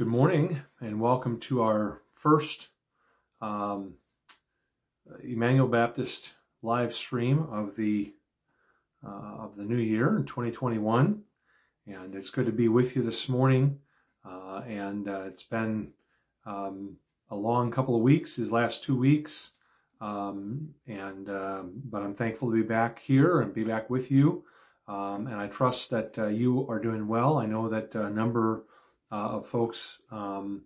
Good morning and welcome to our first um, Emmanuel Baptist live stream of the uh, of the new year in 2021. And it's good to be with you this morning. Uh, and uh, it's been um, a long couple of weeks, these last two weeks. Um, and um, but I'm thankful to be back here and be back with you. Um, and I trust that uh, you are doing well. I know that a number uh, of folks um,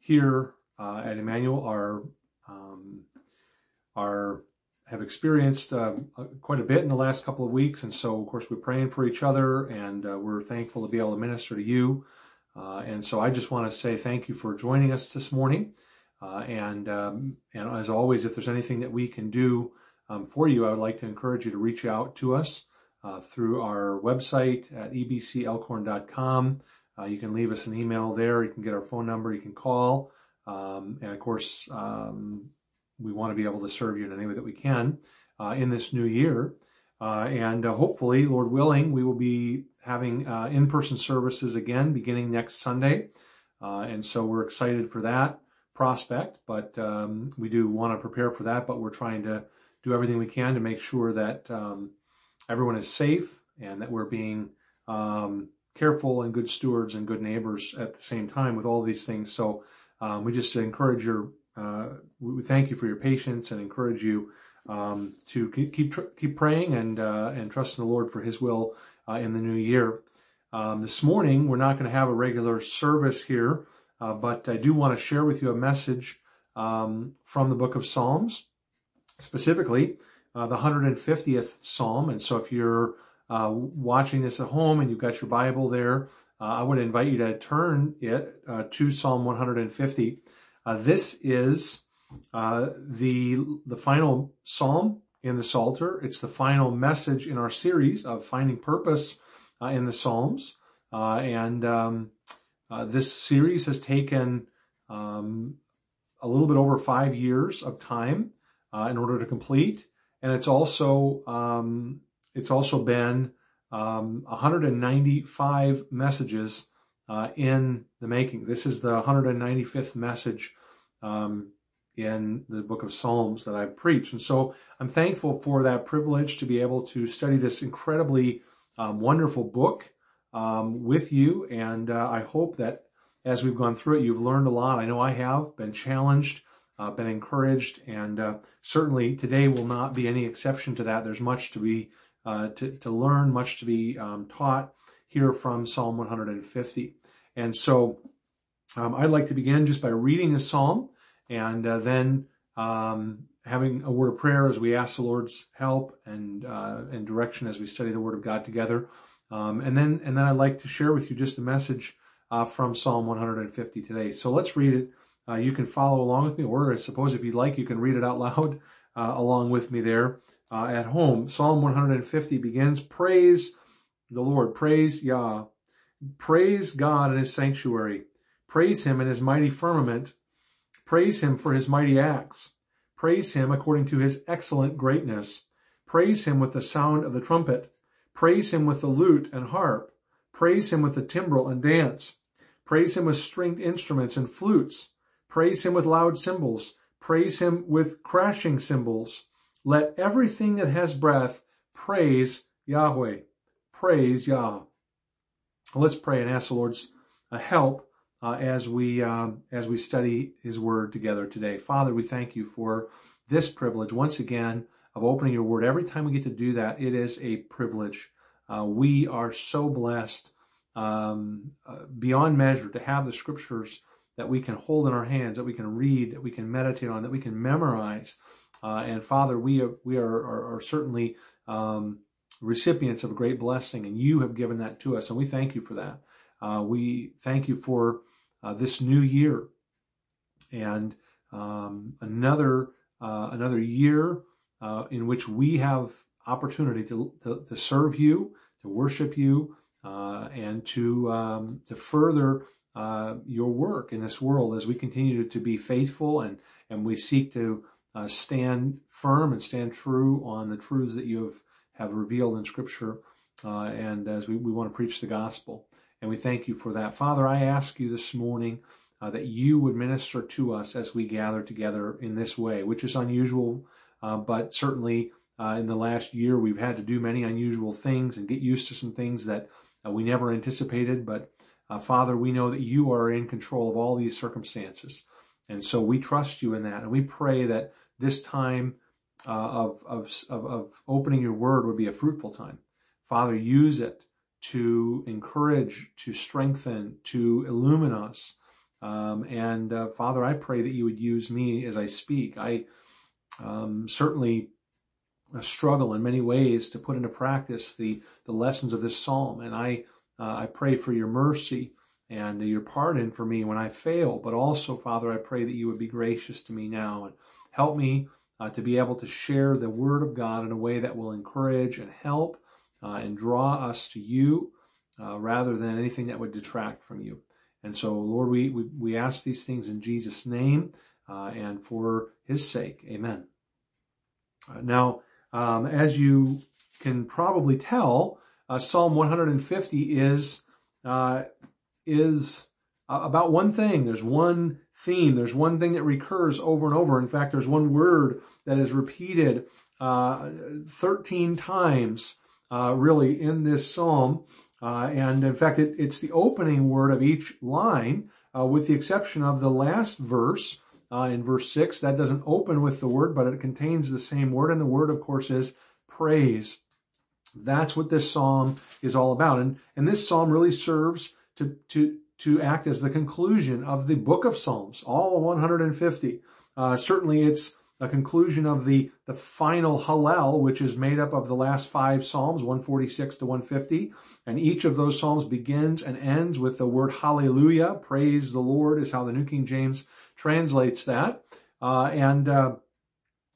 here uh, at Emmanuel are um, are have experienced uh, quite a bit in the last couple of weeks, and so of course we're praying for each other, and uh, we're thankful to be able to minister to you. Uh, and so I just want to say thank you for joining us this morning, uh, and um, and as always, if there's anything that we can do um, for you, I would like to encourage you to reach out to us through our website at ebcelkhorn.com. Uh, you can leave us an email there. You can get our phone number. You can call. Um, and of course, um, we want to be able to serve you in any way that we can uh, in this new year. Uh, and uh, hopefully, Lord willing, we will be having uh, in-person services again beginning next Sunday. Uh, and so we're excited for that prospect, but um, we do want to prepare for that. But we're trying to do everything we can to make sure that um, everyone is safe and that we're being um, careful and good stewards and good neighbors at the same time with all these things. So um, we just encourage your, uh, we thank you for your patience and encourage you um, to keep keep praying and uh, and trust in the Lord for His will uh, in the new year. Um, this morning we're not going to have a regular service here, uh, but I do want to share with you a message um, from the book of Psalms, specifically uh, the 150th Psalm. And so if you're uh, watching this at home and you've got your Bible there, uh, I would invite you to turn it uh, to Psalm 150. Uh, this is uh, the the final psalm in the Psalter. It's the final message in our series of finding purpose uh, in the Psalms, and um, this series has taken um, a little bit over five years of time in order to complete, and it's also um, it's also been um, 195 messages uh, in the making. This is the 195th message um, in the book of Psalms that I've preached. And so I'm thankful for that privilege to be able to study this incredibly um, wonderful book um, with you. And uh, I hope that as we've gone through it, you've learned a lot. I know I have been challenged, uh, been encouraged, and uh, certainly today will not be any exception to that. There's much to be uh, to, to learn, much to be um, taught here from Psalm 150. And so um, I'd like to begin just by reading the psalm and uh, then um, having a word of prayer as we ask the Lord's help and uh, and direction as we study the Word of God together. Um, and then and then I'd like to share with you just a message uh, from Psalm 150 today. So let's read it. Uh, you can follow along with me, or I suppose if you'd like, you can read it out loud uh, along with me there uh, at home. Psalm 150 begins, praise the Lord, praise Yah, praise God in his sanctuary, praise him in his mighty firmament, praise him for his mighty acts, praise him according to his excellent greatness, praise him with the sound of the trumpet, praise him with the lute and harp, praise him with the timbrel and dance, praise him with stringed instruments and flutes, praise him with loud cymbals, praise him with crashing cymbals, let everything that has breath praise Yahweh. Praise Yah. Let's pray and ask the Lord's uh, help uh, as we um, as we study His Word together today. Father, we thank you for this privilege once again of opening Your Word. Every time we get to do that, it is a privilege. Uh, we are so blessed um, beyond measure to have the Scriptures that we can hold in our hands, that we can read, that we can meditate on, that we can memorize. Uh, and Father, we are, we are, are, are certainly um, recipients of a great blessing, and you have given that to us, and we thank you for that. Uh, we thank you for uh, this new year and um, another uh, another year uh, in which we have opportunity to, to, to serve you, to worship you, uh, and to um, to further your work in this world as we continue to, to be faithful and and we seek to uh, stand firm and stand true on the truths that you have, have revealed in Scripture. Uh, and as we, we want to preach the gospel. And we thank you for that. Father, I ask you this morning uh, that you would minister to us as we gather together in this way, which is unusual, uh, but certainly uh, in the last year we've had to do many unusual things and get used to some things that uh, we never anticipated. But uh, Father, we know that you are in control of all these circumstances. And so we trust you in that. And we pray that this time uh, of, of, of opening your word would be a fruitful time. Father, use it to encourage, to strengthen, to illumine us. Um, and uh, Father, I pray that you would use me as I speak. I um, certainly struggle in many ways to put into practice the, the lessons of this psalm. And I, uh, I pray for your mercy and your pardon for me when I fail. But also, Father, I pray that you would be gracious to me now and help me uh, to be able to share the word of God in a way that will encourage and help uh, and draw us to you uh, rather than anything that would detract from you. And so, Lord, we, we, we ask these things in Jesus' name uh, and for his sake. Amen. Uh, now, um, as you can probably tell, uh, Psalm 150 is is about one thing. There's one theme. There's one thing that recurs over and over. In fact, there's one word that is repeated uh, 13 times, uh, really, in this psalm. Uh, and in fact, it, it's the opening word of each line, uh, with the exception of the last verse uh, in verse 6. That doesn't open with the word, but it contains the same word. And the word, of course, is praise. That's what this psalm is all about. And, and this psalm really serves to, to, to act as the conclusion of the book of Psalms, all 150. Uh, certainly it's a conclusion of the, the final Hallel, which is made up of the last five Psalms, 146 to 150. And each of those Psalms begins and ends with the word hallelujah. Praise the Lord is how the New King James translates that. Uh, and, uh,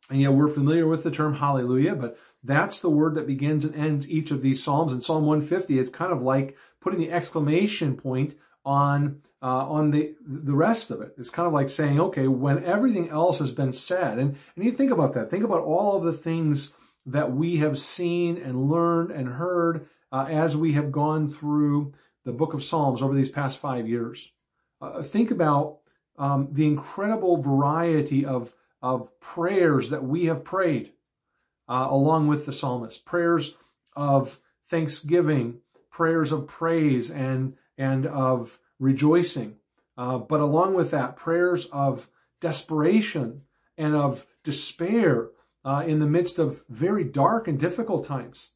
and, yeah, we're familiar with the term hallelujah, but that's the word that begins and ends each of these Psalms. And Psalm 150 is kind of like putting the exclamation point on uh, on the the rest of it. It's kind of like saying, okay, when everything else has been said, and and you think about that. Think about all of the things that we have seen and learned and heard uh, as we have gone through the book of Psalms over these past five years. Uh, think about um, the incredible variety of of prayers that we have prayed uh, along with the psalmist. Prayers of thanksgiving, prayers of praise and, and of rejoicing. Uh, but along with that, prayers of desperation and of despair uh, in the midst of very dark and difficult times.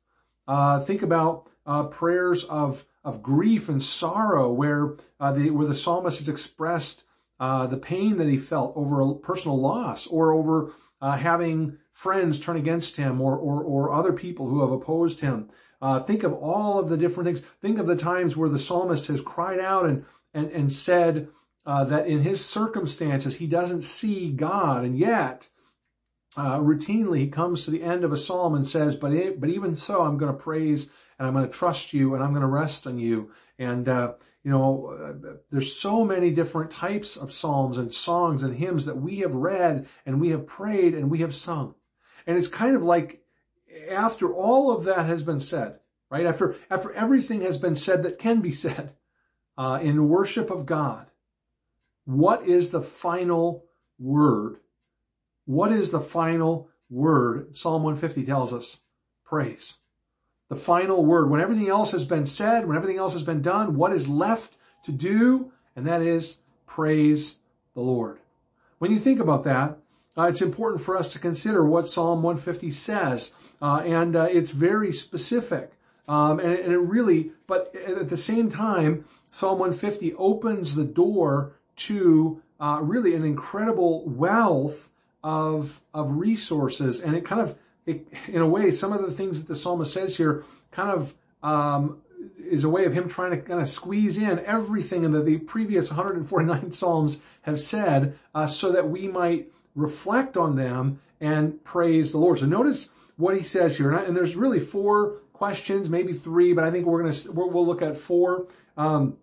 Uh, think about uh, prayers of of grief and sorrow, where uh, the where the psalmist has expressed uh, the pain that he felt over a personal loss or over having friends turn against him or, or or other people who have opposed him. Uh, think of all of the different things. Think of the times where the psalmist has cried out and, and, and said uh, that in his circumstances he doesn't see God, and yet uh, routinely he comes to the end of a psalm and says, "But it, but even so, I'm going to praise and I'm going to trust you and I'm going to rest on you." And uh, you know, uh, there's so many different types of psalms and songs and hymns that we have read and we have prayed and we have sung, and it's kind of like after all of that has been said, right? After, after everything has been said that can be said uh, in worship of God, what is the final word? What is the final word? Psalm 150 tells us praise. The final word. When everything else has been said, when everything else has been done, what is left to do? And that is praise the Lord. When you think about that, uh, it's important for us to consider what Psalm 150 says, uh, and uh, it's very specific. Um, and, and, it really, but at the same time, Psalm 150 opens the door to uh, really an incredible wealth of of resources, and it kind of, it, in a way, some of the things that the psalmist says here kind of um, is a way of him trying to kind of squeeze in everything that the previous 149 psalms have said, uh, so that we might reflect on them and praise the Lord. So notice what he says here. And, there's really four questions, maybe three, but I think we're going to, we'll look at four um,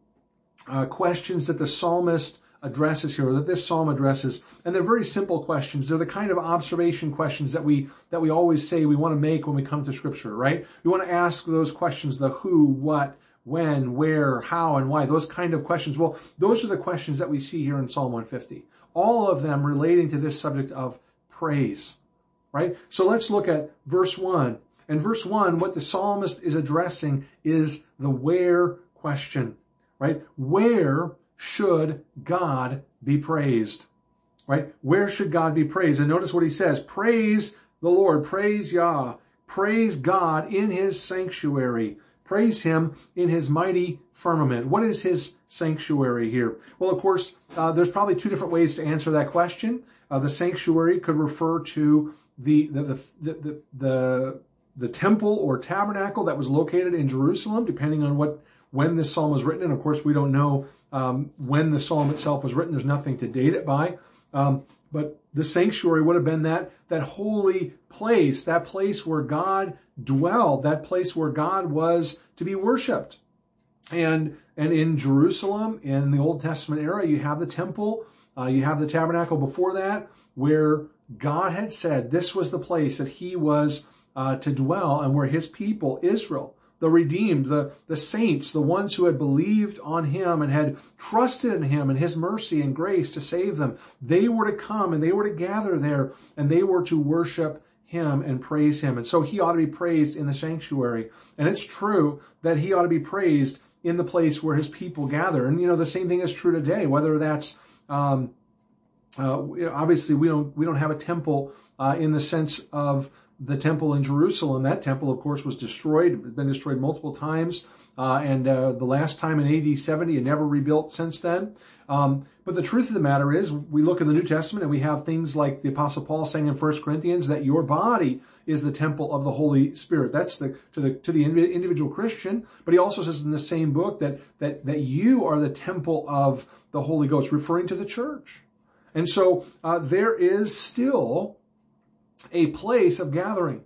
uh, questions that the psalmist addresses here, or that this psalm addresses. And they're very simple questions. They're the kind of observation questions that we, that we always say we want to make when we come to scripture, right? We want to ask those questions, the who, what, when, where, how, and why, those kind of questions. Well, those are the questions that we see here in Psalm 150. All of them relating to this subject of praise, right? So let's look at verse 1. And verse 1, what the psalmist is addressing is the where question, right? Where should God be praised? Right? Where should God be praised? And notice what he says. Praise the Lord. Praise Yah. Praise God in his sanctuary. Praise him in his mighty firmament. What is his sanctuary here? Well, of course, uh, there's probably two different ways to answer that question. Uh, the sanctuary could refer to the the, the the, the the temple or tabernacle that was located in Jerusalem, depending on what when this psalm was written. And of course, we don't know um, when the psalm itself was written. There's nothing to date it by. Um, but the sanctuary would have been that, that holy place, that place where God dwelled, that place where God was to be worshiped. And, and in Jerusalem, in the Old Testament era, you have the temple, uh, you have the tabernacle before that, where God had said this was the place that he was uh, to dwell and where his people, Israel, the redeemed, the, the saints, the ones who had believed on him and had trusted in him and his mercy and grace to save them. They were to come and they were to gather there and they were to worship him and praise him. And so he ought to be praised in the sanctuary. And it's true that he ought to be praised in the place where his people gather. And you know, the same thing is true today, whether that's, um, uh, obviously we don't, we don't have a temple, uh, in the sense of, the temple in Jerusalem. That temple, of course, was destroyed. It's been destroyed multiple times. Uh, and uh, the last time in AD 70 and never rebuilt since then. Um, but the truth of the matter is, we look in the New Testament and we have things like the Apostle Paul saying in 1 Corinthians that your body is the temple of the Holy Spirit. That's the to the to the individual Christian. But he also says in the same book that that that you are the temple of the Holy Ghost, referring to the church. And so uh, there is still a place of gathering,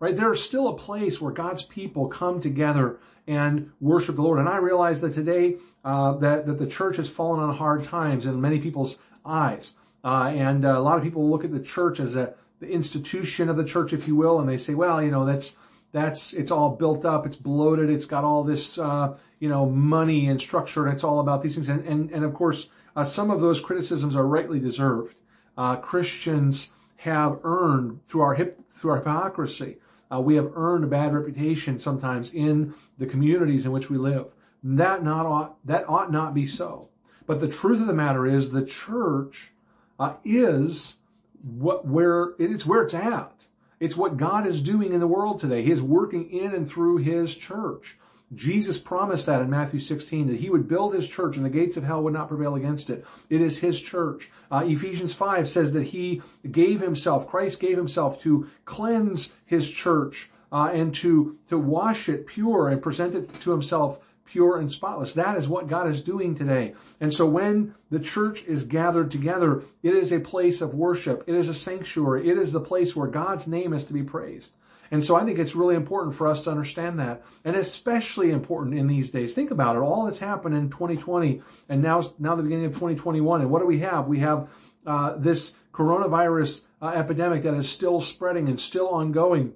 right? There is still a place where God's people come together and worship the Lord. And I realize that today, uh, that, that the church has fallen on hard times in many people's eyes. Uh, and uh, a lot of people look at the church as a, the institution of the church, if you will, and they say, well, you know, that's, that's, it's all built up, it's bloated, it's got all this, uh, you know, money and structure, and it's all about these things. And, and, and of course, uh, some of those criticisms are rightly deserved. Uh, Christians have earned through our hip, through our hypocrisy. Uh, we have earned a bad reputation sometimes in the communities in which we live. That not ought, that ought not be so. But the truth of the matter is the church uh, is what where it's where it's at. It's what God is doing in the world today. He is working in and through His church. Jesus promised that in Matthew 16 that he would build his church and the gates of hell would not prevail against it. It is his church. Uh, Ephesians 5 says that he gave himself, Christ gave himself to cleanse his church uh, and to, to wash it pure and present it to himself pure and spotless. That is what God is doing today. And so when the church is gathered together, it is a place of worship. It is a sanctuary. It is the place where God's name is to be praised. And so I think it's really important for us to understand that, and especially important in these days. Think about it, all that's happened in 2020 and now, now the beginning of 2021. And what do we have? We have uh, this coronavirus uh, epidemic that is still spreading and still ongoing.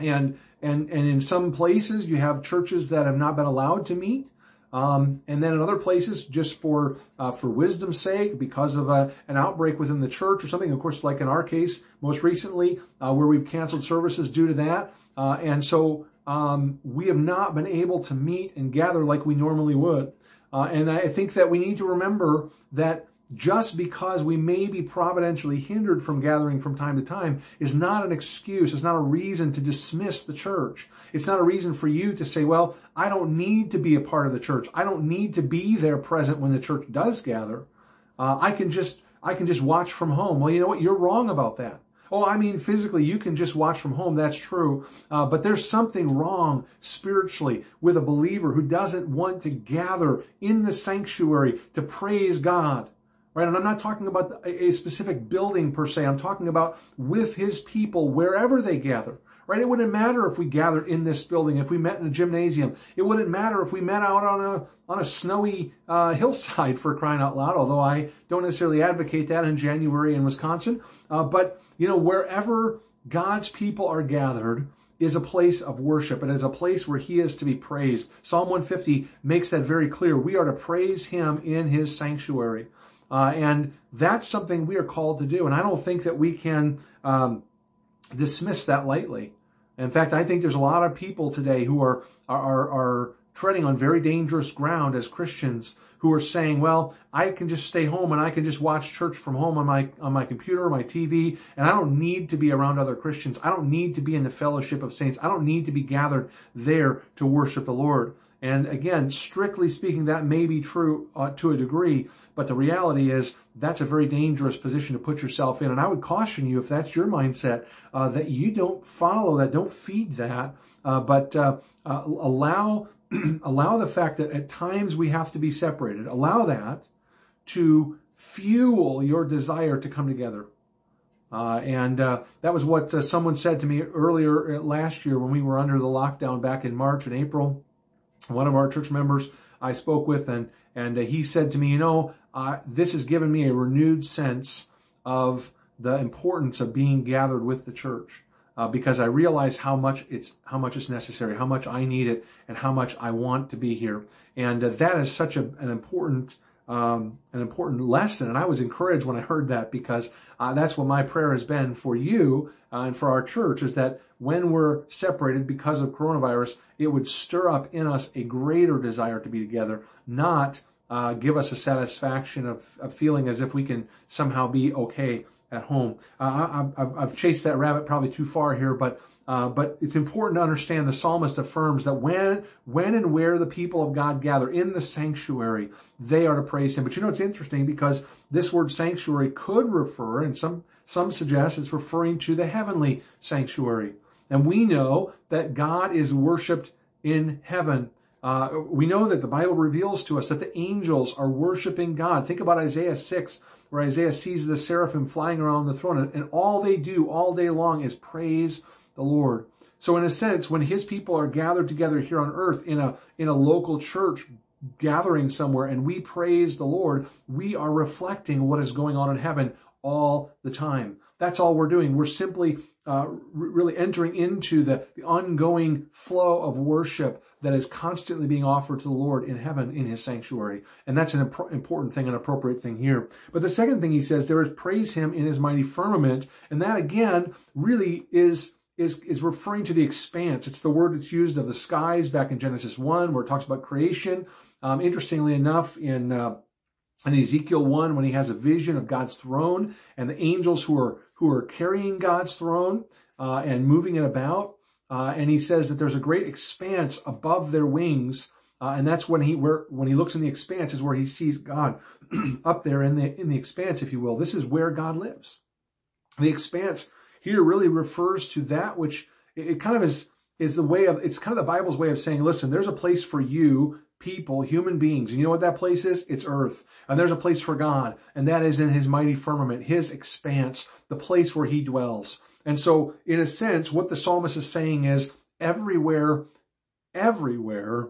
And, and, and in some places you have churches that have not been allowed to meet. Um, and then in other places, just for uh, for wisdom's sake, because of a, an outbreak within the church or something. Of course, like in our case, most recently, uh, where we've canceled services due to that, uh, and so um, we have not been able to meet and gather like we normally would. Uh, and I think that we need to remember that just because we may be providentially hindered from gathering from time to time is not an excuse. It's not a reason to dismiss the church. It's not a reason for you to say, well, I don't need to be a part of the church. I don't need to be there present when the church does gather. Uh, I can just, I can just watch from home. Well, you know what? You're wrong about that. Oh, I mean, physically, you can just watch from home. That's true. Uh, but there's something wrong spiritually with a believer who doesn't want to gather in the sanctuary to praise God right? And I'm not talking about a specific building per se. I'm talking about with his people wherever they gather, right? It wouldn't matter if we gathered in this building, if we met in a gymnasium. It wouldn't matter if we met out on a on a snowy uh, hillside for crying out loud. Although I don't necessarily advocate that in January in Wisconsin, uh, but you know wherever God's people are gathered, is a place of worship. It is a place where he is to be praised. Psalm 150 makes that very clear. We are to praise him in his sanctuary. Uh, and that's something we are called to do. And I don't think that we can um, dismiss that lightly. In fact, I think there's a lot of people today who are, are, are treading on very dangerous ground as Christians who are saying, well, I can just stay home and I can just watch church from home on my, on my computer or my TV, and I don't need to be around other Christians. I don't need to be in the fellowship of saints. I don't need to be gathered there to worship the Lord. And again, strictly speaking, that may be true uh, to a degree, but the reality is that's a very dangerous position to put yourself in. And I would caution you, if that's your mindset, uh, that you don't follow that, don't feed that, uh, but uh, uh, allow allow the fact that at times we have to be separated. Allow that to fuel your desire to come together. Uh, and uh, that was what uh, someone said to me earlier uh, last year when we were under the lockdown back in March and April. One of our church members I spoke with, and and uh, he said to me, you know, uh, this has given me a renewed sense of the importance of being gathered with the church uh, because I realize how much it's how much it's necessary, how much I need it, and how much I want to be here. And uh, that is such a, an important um, an important lesson. And I was encouraged when I heard that because uh, that's what my prayer has been for you uh, and for our church is that when we're separated because of coronavirus, it would stir up in us a greater desire to be together, not uh, give us a satisfaction of, of feeling as if we can somehow be okay at home. Uh, I, have chased that rabbit probably too far here, but uh, but it's important to understand the psalmist affirms that when when and where the people of God gather in the sanctuary, they are to praise Him. But you know it's interesting because this word sanctuary could refer, and some some suggest it's referring to the heavenly sanctuary. And we know that God is worshipped in heaven. Uh, we know that the Bible reveals to us that the angels are worshiping God. Think about Isaiah 6 where Isaiah sees the seraphim flying around the throne, and all they do all day long is praise the Lord. So in a sense, when his people are gathered together here on earth in a, in a local church gathering somewhere and we praise the Lord, we are reflecting what is going on in heaven all the time. That's all we're doing. We're simply uh, really entering into the, the ongoing flow of worship that is constantly being offered to the Lord in heaven in his sanctuary. And that's an imp- important thing, an appropriate thing here. But the second thing he says there is praise him in his mighty firmament. And that again really is is, is referring to the expanse. It's the word that's used of the skies back in Genesis 1 where it talks about creation. Um, interestingly enough, in, uh, in Ezekiel 1, when he has a vision of God's throne and the angels who are, who are carrying God's throne, uh, and moving it about, uh, and he says that there's a great expanse above their wings, uh, and that's when he where when he looks in the expanse is where he sees God up there in the in the expanse, if you will. This is where God lives. The expanse here really refers to that which it, kind of is is the way of it's kind of the Bible's way of saying, listen, there's a place for you people, human beings. And you know what that place is? It's earth. And there's a place for God, and that is in his mighty firmament, his expanse, the place where he dwells. And so, in a sense, what the psalmist is saying is everywhere, everywhere,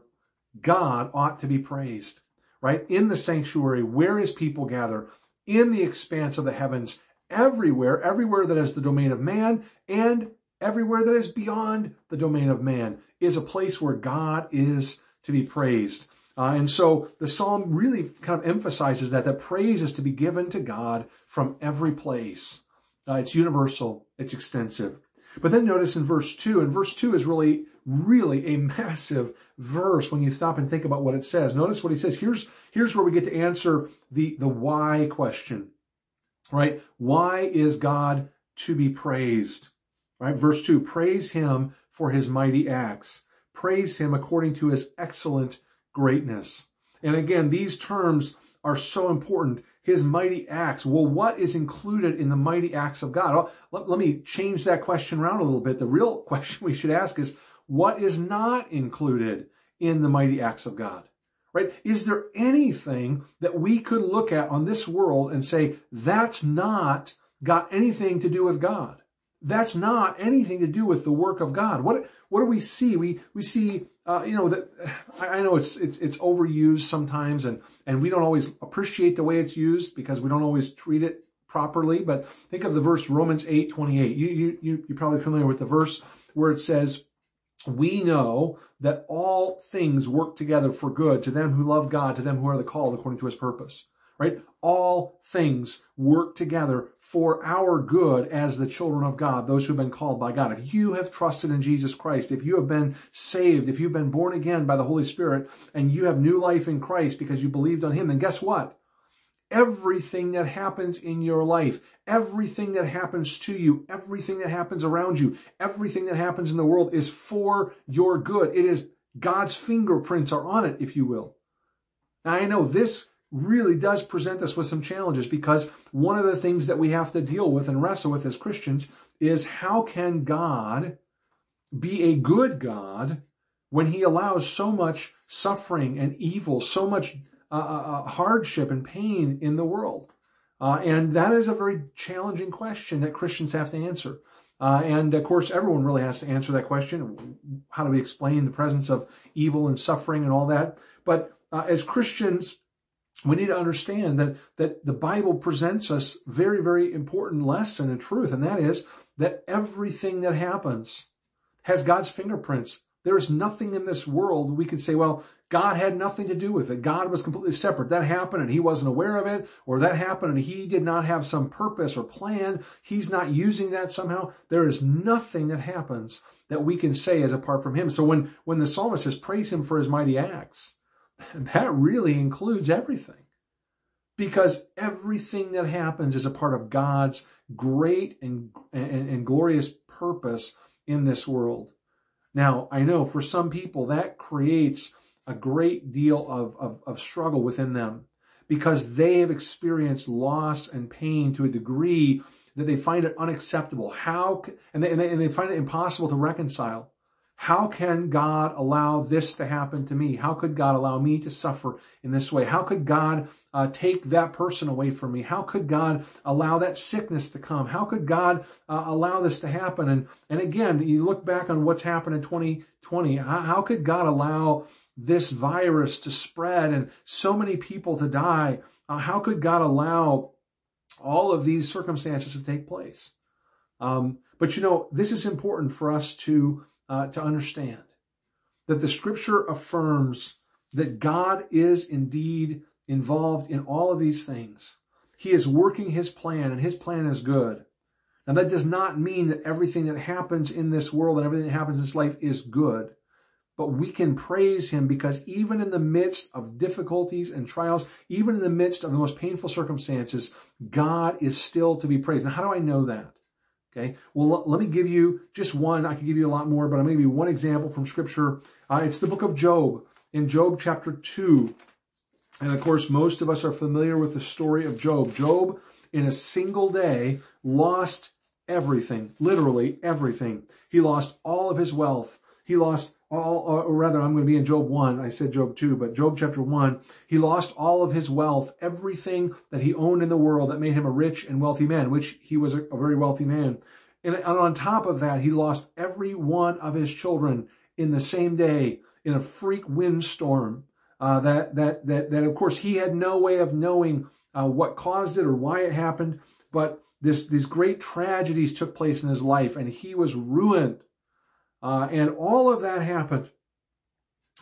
God ought to be praised, right? In the sanctuary, where his people gather, in the expanse of the heavens, everywhere, everywhere that is the domain of man, and everywhere that is beyond the domain of man is a place where God is to be praised. Uh, and so the psalm really kind of emphasizes that, that praise is to be given to God from every place. Uh, it's universal. It's extensive. But then notice in verse 2, and verse 2 is really, really a massive verse when you stop and think about what it says. Notice what he says. Here's, here's where we get to answer the, the why question. Right? Why is God to be praised? Right? Verse 2, praise him for his mighty acts. Praise him according to his excellent greatness. And again, these terms are so important his mighty acts. Well, what is included in the mighty acts of God? Let, let, me change that question around a little bit. The real question we should ask is, what is not included in the mighty acts of God? Right? Is there anything that we could look at on this world and say, that's not got anything to do with God? That's not anything to do with the work of God. What, what do we see? We, we see uh, you know that I know it's it's it's overused sometimes, and and we don't always appreciate the way it's used because we don't always treat it properly. But think of the verse Romans eight twenty eight. You you you you're probably familiar with the verse where it says, we know that all things work together for good to them who love God, to them who are the called according to his purpose. Right? All things work together for our good as the children of God, those who've been called by God. If you have trusted in Jesus Christ, if you have been saved, if you've been born again by the Holy Spirit, and you have new life in Christ because you believed on Him, then guess what? Everything that happens in your life, everything that happens to you, everything that happens around you, everything that happens in the world is for your good. It is God's fingerprints are on it, if you will. Now I know this really does present us with some challenges because one of the things that we have to deal with and wrestle with as Christians is how can God be a good God when he allows so much suffering and evil, so much uh, uh, uh hardship and pain in the world? Uh, and that is a very challenging question that Christians have to answer. Uh, and of course, everyone really has to answer that question. How do we explain the presence of evil and suffering and all that? But uh, as Christians, we need to understand that, that the Bible presents us very, very important lesson and truth, and that is that everything that happens has God's fingerprints. There is nothing in this world we can say, well, God had nothing to do with it. God was completely separate. That happened and he wasn't aware of it, or that happened and he did not have some purpose or plan. He's not using that somehow. There is nothing that happens that we can say as apart from him. So when, when the psalmist says praise him for his mighty acts, that really includes everything. Because everything that happens is a part of God's great and, and, and glorious purpose in this world. Now, I know for some people that creates a great deal of, of, of, struggle within them because they have experienced loss and pain to a degree that they find it unacceptable. How, and they, and they, and they find it impossible to reconcile. How can God allow this to happen to me? How could God allow me to suffer in this way? How could God uh, take that person away from me? How could God allow that sickness to come? How could God uh, allow this to happen? And and again, you look back on what's happened in 2020. How, how could God allow this virus to spread and so many people to die? Uh, how could God allow all of these circumstances to take place? Um, but you know, this is important for us to uh, to understand that the scripture affirms that God is indeed involved in all of these things. He is working his plan and his plan is good. Now that does not mean that everything that happens in this world and everything that happens in this life is good. But we can praise him because even in the midst of difficulties and trials, even in the midst of the most painful circumstances, God is still to be praised. Now, how do I know that? Okay. Well, let me give you just one. I could give you a lot more, but I'm going to give you one example from scripture. Uh, it's the book of Job in Job chapter two. And of course, most of us are familiar with the story of Job. Job, in a single day, lost everything, literally everything. He lost all of his wealth. He lost all, or rather, I'm going to be in Job 1. I said Job 2, but Job chapter 1. He lost all of his wealth, everything that he owned in the world that made him a rich and wealthy man, which he was a, a very wealthy man. And, and on top of that, he lost every one of his children in the same day in a freak windstorm. Uh, that, that, that, that, of course, he had no way of knowing uh, what caused it or why it happened, but this, these great tragedies took place in his life and he was ruined. Uh, and all of that happened.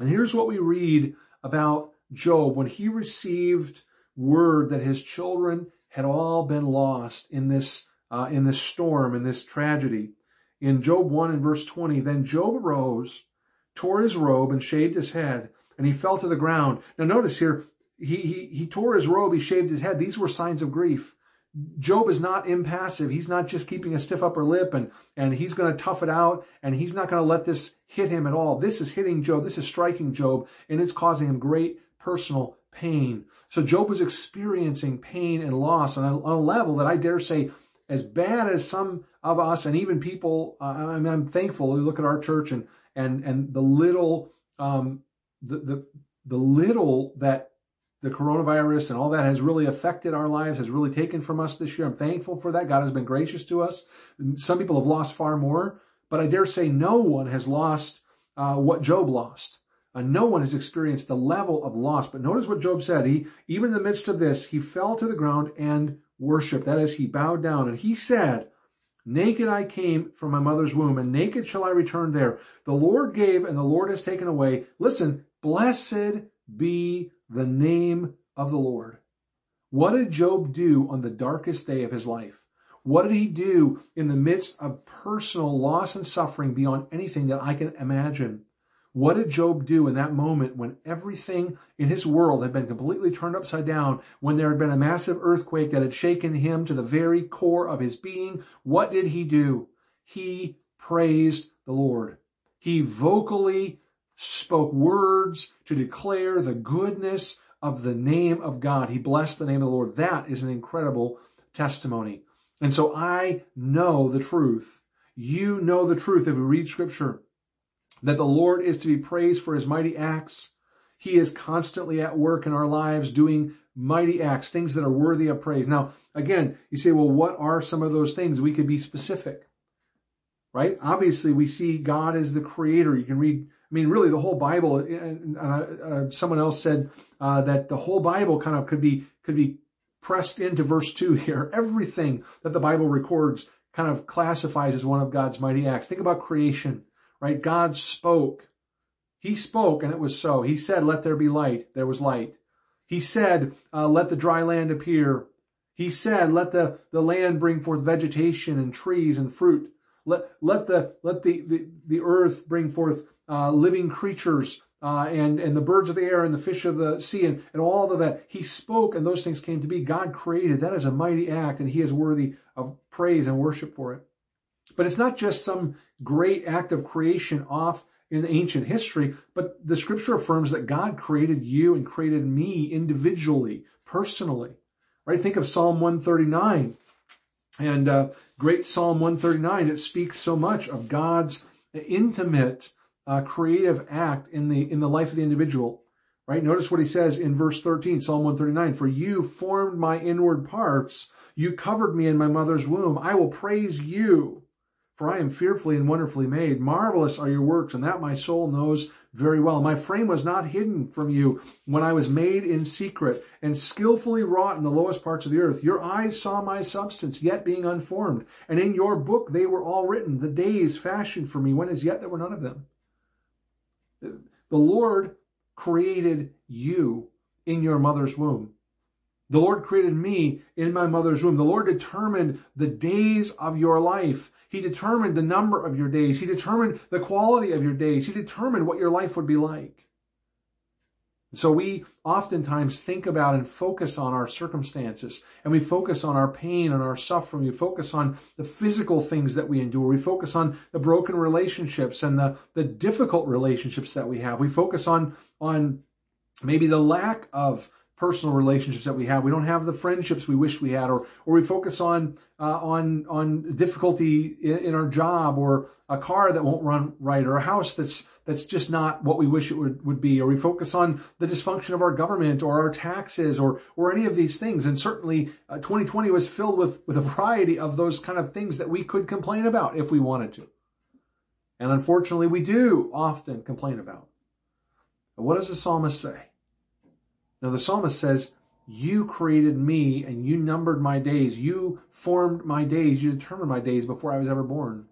And here's what we read about Job when he received word that his children had all been lost in this uh, in this storm in this tragedy. In Job 1 and verse 20, then Job arose, tore his robe and shaved his head, and he fell to the ground. Now notice here, he, he, he tore his robe, he shaved his head. These were signs of grief. Job is not impassive. He's not just keeping a stiff upper lip and, and he's going to tough it out and he's not going to let this hit him at all. This is hitting Job. This is striking Job and it's causing him great personal pain. So Job was experiencing pain and loss on a, on a level that I dare say as bad as some of us and even people, uh, I mean, I'm thankful. We look at our church and, and, and the little, um, the, the, the little that the coronavirus and all that has really affected our lives, has really taken from us this year. I'm thankful for that. God has been gracious to us. Some people have lost far more, but I dare say no one has lost uh, what Job lost. Uh, no one has experienced the level of loss. But notice what Job said. He, even in the midst of this, he fell to the ground and worshiped. That is, he bowed down and he said, Naked I came from my mother's womb, and naked shall I return there. The Lord gave, and the Lord has taken away. Listen, blessed be the name of the Lord. What did Job do on the darkest day of his life? What did he do in the midst of personal loss and suffering beyond anything that I can imagine? What did Job do in that moment when everything in his world had been completely turned upside down, when there had been a massive earthquake that had shaken him to the very core of his being? What did he do? He praised the Lord. He vocally spoke words to declare the goodness of the name of God. He blessed the name of the Lord. That is an incredible testimony. And so I know the truth. You know the truth if we read scripture that the Lord is to be praised for his mighty acts. He is constantly at work in our lives doing mighty acts, things that are worthy of praise. Now, again, you say, well, what are some of those things? We could be specific, right? Obviously, we see God as the creator. You can read, mean, really the whole Bible, and uh, someone else said uh, that the whole Bible kind of could be, could be pressed into verse two here. Everything that the Bible records kind of classifies as one of God's mighty acts. Think about creation right? God spoke. He spoke and it was so. He said, let there be light. There was light. He said, uh, let the dry land appear. He said, let the, the land bring forth vegetation and trees and fruit. Let, let the, let the, the, the earth bring forth, uh, living creatures, uh, and, and the birds of the air and the fish of the sea and, and all of that. He spoke and those things came to be. God created. That is a mighty act and he is worthy of praise and worship for it. But it's not just some great act of creation off in ancient history, but the scripture affirms that God created you and created me individually, personally. Right? Think of Psalm 139 and uh, great Psalm 139. It speaks so much of God's intimate, uh, creative act in the in the life of the individual. Right? Notice what he says in verse 13, Psalm 139. For you formed my inward parts. You covered me in my mother's womb. I will praise you. For I am fearfully and wonderfully made. Marvelous are your works, and that my soul knows very well. My frame was not hidden from you when I was made in secret and skillfully wrought in the lowest parts of the earth. Your eyes saw my substance, yet being unformed. And in your book they were all written, the days fashioned for me, when as yet there were none of them. The Lord created you in your mother's womb. The Lord created me in my mother's womb. The Lord determined the days of your life. He determined the number of your days. He determined the quality of your days. He determined what your life would be like. So we oftentimes think about and focus on our circumstances and we focus on our pain and our suffering. We focus on the physical things that we endure. We focus on the broken relationships and the, the difficult relationships that we have. We focus on, on maybe the lack of personal relationships that we have. We don't have the friendships we wish we had, or or we focus on uh, on on difficulty in, in, our job, or a car that won't run right, or a house that's that's just not what we wish it would, would be, or we focus on the dysfunction of our government, or our taxes, or or any of these things. And certainly, uh, 2020 was filled with with a variety of those kind of things that we could complain about if we wanted to. And unfortunately, we do often complain about. What does the psalmist say? Now the psalmist says, you created me and you numbered my days. You formed my days. You determined my days before I was ever born.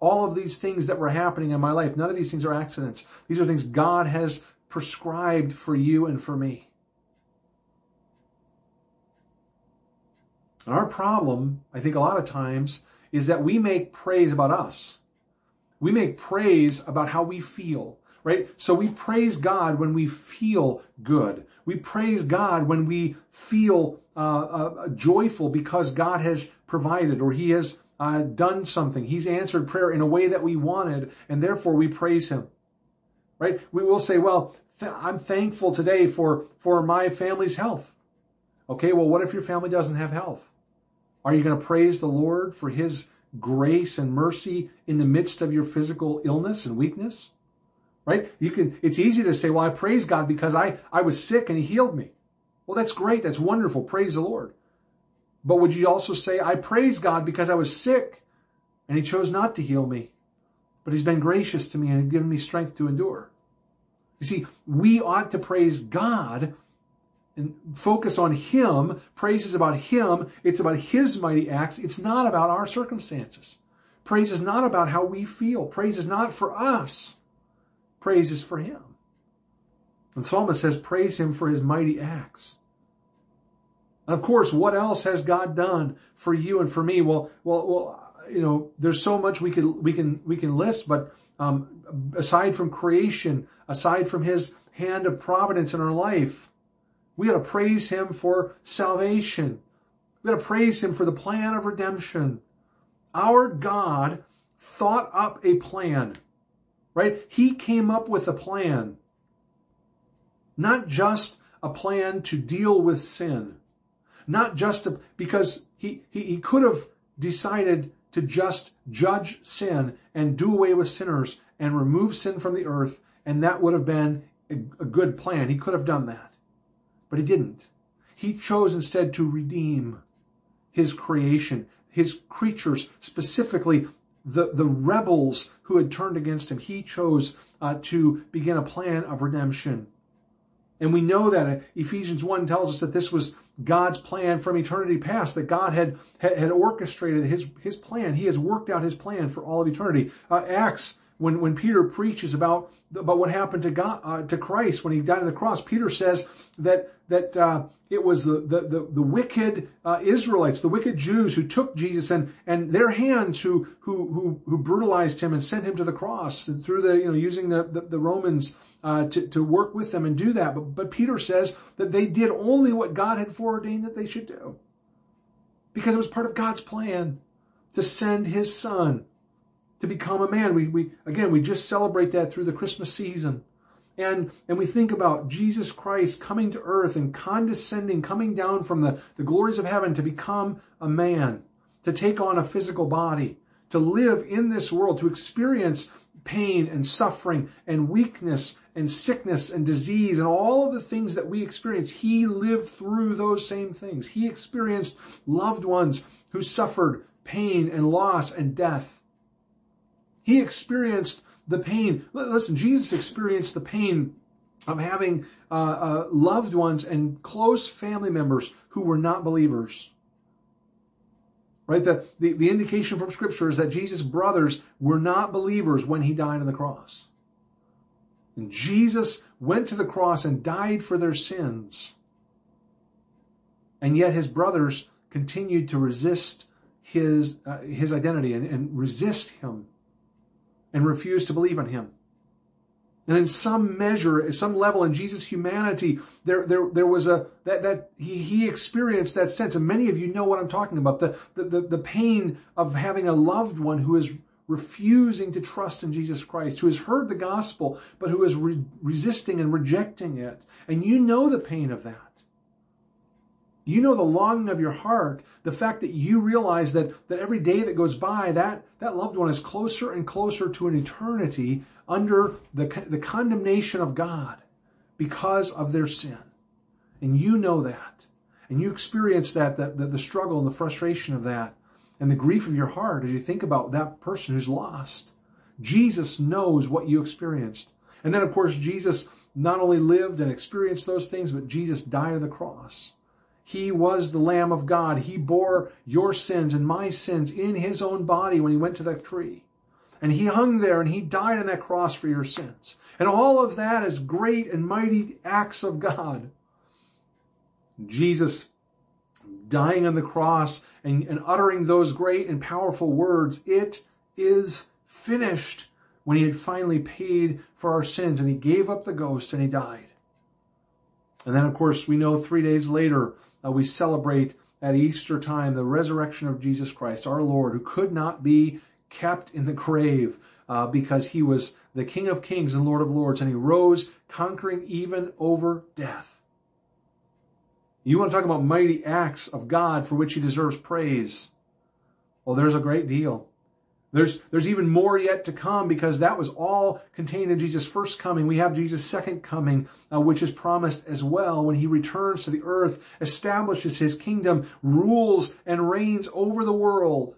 All of these things that were happening in my life, none of these things are accidents. These are things God has prescribed for you and for me. And our problem, I think a lot of times, is that we make praise about us. We make praise about how we feel right? So we praise God when we feel good. We praise God when we feel uh, uh, joyful because God has provided or He has uh, done something. He's answered prayer in a way that we wanted, and therefore we praise Him. Right? We will say, "Well, th- I'm thankful today for for my family's health." Okay, well, what if your family doesn't have health? Are you going to praise the Lord for His grace and mercy in the midst of your physical illness and weakness? right? You can, it's easy to say, well, I praise God because I, I was sick and he healed me. Well, that's great. That's wonderful. Praise the Lord. But would you also say, I praise God because I was sick and he chose not to heal me, but he's been gracious to me and given me strength to endure? You see, we ought to praise God and focus on Him. Praise is about Him. It's about His mighty acts. It's not about our circumstances. Praise is not about how we feel. Praise is not for us. Praise is for Him. The psalmist says, praise Him for His mighty acts. And of course, what else has God done for you and for me? Well, well, well, you know, there's so much we can, we can, we can list, but, um, aside from creation, aside from His hand of providence in our life, we got to praise Him for salvation. We got to praise Him for the plan of redemption. Our God thought up a plan, right? He came up with a plan. Not just a plan to deal with sin. Not just because he, he, he could have decided to just judge sin and do away with sinners and remove sin from the earth, and that would have been a, a good plan. He could have done that. But he didn't. He chose instead to redeem his creation his creatures, specifically the, the rebels who had turned against him. He chose uh, to begin a plan of redemption. And we know that uh, Ephesians 1 tells us that this was God's plan from eternity past, that God had, had, had orchestrated his, his plan. He has worked out his plan for all of eternity. Uh, Acts, when, when Peter preaches about, about what happened to God, uh, to Christ when he died on the cross, Peter says that, that, uh, it was the, the, the, the wicked uh, Israelites, the wicked Jews who took Jesus and, and their hands who, who, who, who brutalized him and sent him to the cross through the, you know, using the, the, the Romans uh, to, to work with them and do that. But, but Peter says that they did only what God had foreordained that they should do. Because it was part of God's plan to send his son to become a man. We, we, again, we just celebrate that through the Christmas season and, and we think about Jesus Christ coming to earth and condescending, coming down from the, the glories of heaven to become a man, to take on a physical body, to live in this world, to experience pain and suffering and weakness and sickness and disease and all of the things that we experience. He lived through those same things. He experienced loved ones who suffered pain and loss and death. He experienced the pain. Listen, Jesus experienced the pain of having uh, uh, loved ones and close family members who were not believers. Right? The, the, the indication from Scripture is that Jesus' brothers were not believers when he died on the cross. And Jesus went to the cross and died for their sins. And yet his brothers continued to resist his, uh, his identity and, and resist him and refused to believe on him. And in some measure, some level in Jesus' humanity, there, there, there was a, that, that he, he experienced that sense. And many of you know what I'm talking about. The, the, the, the pain of having a loved one who is refusing to trust in Jesus Christ, who has heard the gospel, but who is re- resisting and rejecting it. And you know the pain of that. You know the longing of your heart, the fact that you realize that, that every day that goes by, that, that loved one is closer and closer to an eternity under the, the condemnation of God because of their sin. And you know that. And you experience that, that, that the struggle and the frustration of that and the grief of your heart as you think about that person who's lost. Jesus knows what you experienced. And then, of course, Jesus not only lived and experienced those things, but Jesus died on the cross. He was the Lamb of God. He bore your sins and my sins in his own body when he went to that tree. And he hung there and he died on that cross for your sins. And all of that is great and mighty acts of God. Jesus dying on the cross and, and uttering those great and powerful words, it is finished when he had finally paid for our sins and he gave up the ghost and he died. And then of course we know three days later uh, we celebrate at Easter time the resurrection of Jesus Christ, our Lord, who could not be kept in the grave uh, because he was the King of Kings and Lord of Lords, and he rose conquering even over death. You want to talk about mighty acts of God for which he deserves praise? Well, there's a great deal. There's, there's even more yet to come because that was all contained in Jesus' first coming. We have Jesus' second coming, uh, which is promised as well when he returns to the earth, establishes his kingdom, rules and reigns over the world,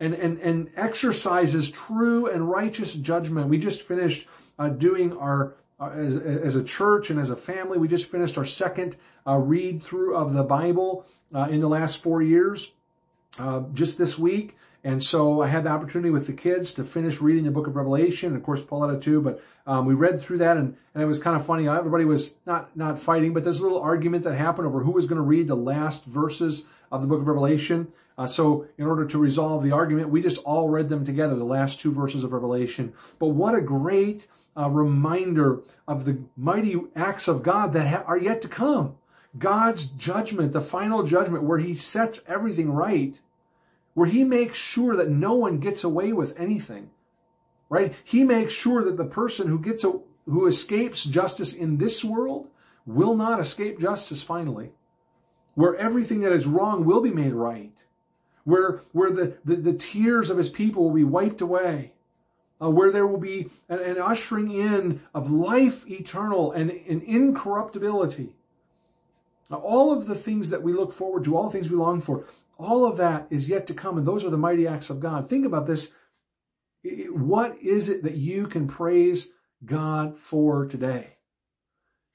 and, and, and exercises true and righteous judgment. We just finished uh, doing our uh, as, as, a church and as a family. We just finished our second uh, read through of the Bible uh, in the last four years, uh, just this week. And so I had the opportunity with the kids to finish reading the book of Revelation. And of course, Pauletta too, but um, we read through that and, and it was kind of funny. Everybody was not, not fighting, but there's a little argument that happened over who was going to read the last verses of the book of Revelation. Uh, so in order to resolve the argument, we just all read them together, the last two verses of Revelation. But what a great uh, reminder of the mighty acts of God that ha- are yet to come. God's judgment, the final judgment where he sets everything right, where he makes sure that no one gets away with anything, right? He makes sure that the person who gets a, who escapes justice in this world will not escape justice finally, where everything that is wrong will be made right where, where the, the, the tears of his people will be wiped away, uh, where there will be an, an, ushering in of life eternal and, and incorruptibility. Now, all of the things that we look forward to, all the things we long for, all of that is yet to come, and those are the mighty acts of God. Think about this. What is it that you can praise God for today?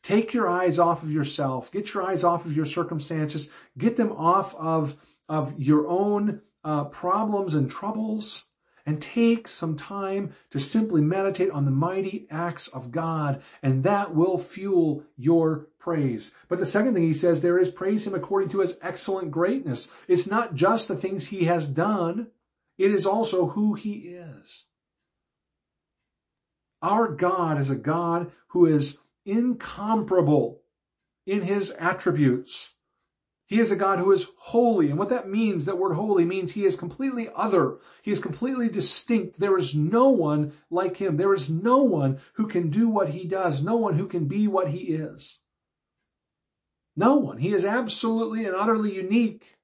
Take your eyes off of yourself. Get your eyes off of your circumstances. Get them off of of your own uh, problems and troubles and take some time to simply meditate on the mighty acts of God, and that will fuel your praise. But the second thing he says there is praise him according to his excellent greatness. It's not just the things he has done, it is also who he is. Our God is a God who is incomparable in his attributes. He is a God who is holy. And what that means, that word holy means he is completely other. He is completely distinct. There is no one like him. There is no one who can do what he does. No one who can be what he is. No one. He is absolutely and utterly unique.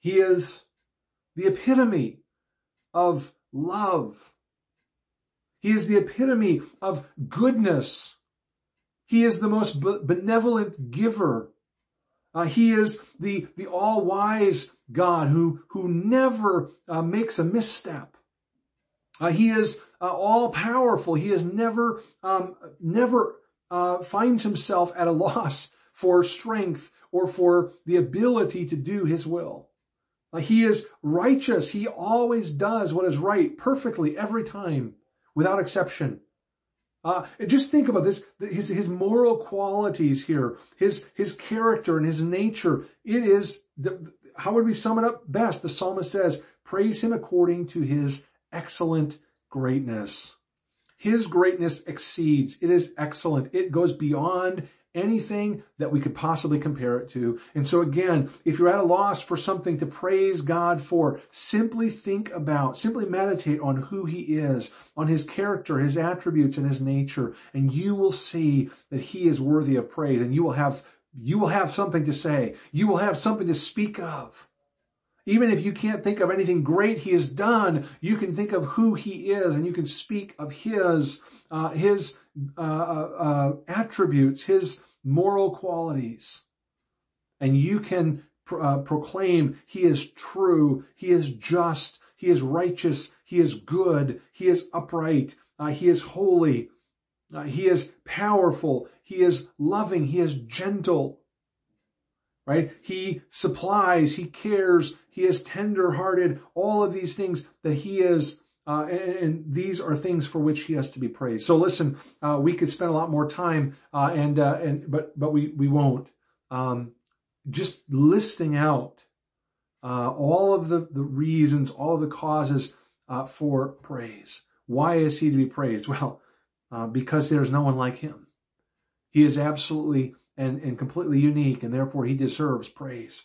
He is the epitome of love. He is the epitome of goodness. He is the most benevolent giver. Uh, he is the, the all-wise God who, who never uh, makes a misstep. Uh, he is uh, all-powerful. He is never, um, never uh, finds himself at a loss for strength or for the ability to do his will. Uh, he is righteous. He always does what is right perfectly every time without exception. Uh, just think about this, his, his moral qualities here, his, his character and his nature. It is, the, how would we sum it up best? The psalmist says, praise him according to his excellent greatness. His greatness exceeds. It is excellent. It goes beyond anything that we could possibly compare it to. And so again, if you're at a loss for something to praise God for, simply think about, simply meditate on who he is, on his character, his attributes, and his nature, and you will see that he is worthy of praise and you will have, you will have something to say. You will have something to speak of. Even if you can't think of anything great he has done, you can think of who he is and you can speak of his, uh, his uh, uh, uh attributes, his moral qualities. And you can uh, proclaim he is true, he is just, he is righteous, he is good, he is upright, uh, he is holy, uh, he is powerful, he is loving, he is gentle. Right? He supplies, he cares, he is tender hearted, all of these things that he is uh, and, and, these are things for which he has to be praised. So listen, uh, we could spend a lot more time, uh, and uh, and but but we we won't. Um, just listing out uh, all of the the reasons, all of the causes uh, for praise. Why is he to be praised? Well, because there's no one like him. He is absolutely and and completely unique, and therefore he deserves praise.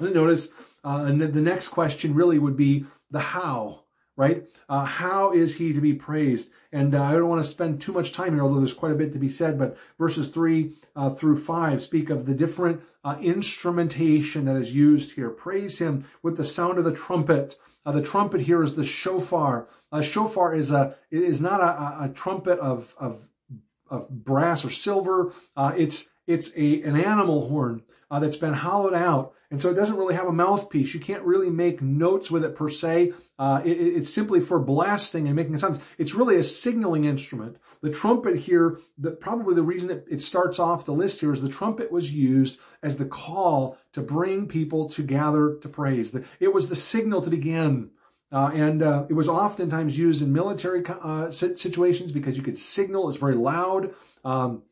And notice, the next question really would be the how right? Uh, how is he to be praised? And uh, I don't want to spend too much time here, although there's quite a bit to be said, but verses 3 uh, through 5 speak of the different uh, instrumentation that is used here. Praise him with the sound of the trumpet. Uh, the trumpet here is the shofar. A shofar is a it is not a, a trumpet of, of of brass or silver. Uh, it's it's a, an animal horn uh, that's been hollowed out. And so it doesn't really have a mouthpiece. You can't really make notes with it per se. Uh, it, it's simply for blasting and making sounds. It's really a signaling instrument. The trumpet here, the, probably the reason it, it starts off the list here is the trumpet was used as the call to bring people to gather to praise. It was the signal to begin. Uh, and uh, it was oftentimes used in military uh, situations because you could signal. It's very loud. Um,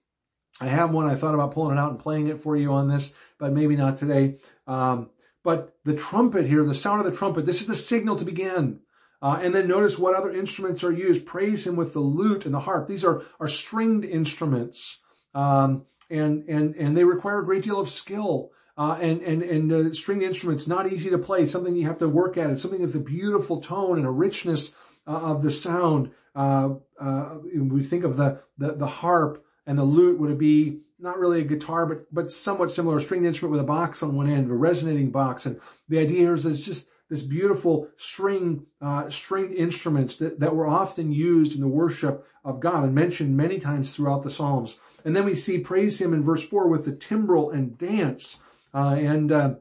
I have one. I thought about pulling it out and playing it for you on this, but maybe not today. Um, but the trumpet here, the sound of the trumpet, this is the signal to begin. Uh, and then notice what other instruments are used. Praise him with the lute and the harp. These are, are stringed instruments. Um, and, and, and they require a great deal of skill. Uh, and, and, and stringed instruments, not easy to play, something you have to work at. It's something with a beautiful tone and a richness uh, of the sound. Uh, uh, we think of the, the, the harp and the lute. Would it be not really a guitar, but, but somewhat similar, a stringed instrument with a box on one end, a resonating box. And the idea here is it's just this beautiful string, uh, stringed instruments that, that were often used in the worship of God and mentioned many times throughout the Psalms. And then we see praise him in verse four with the timbrel and dance. Uh, and, uh,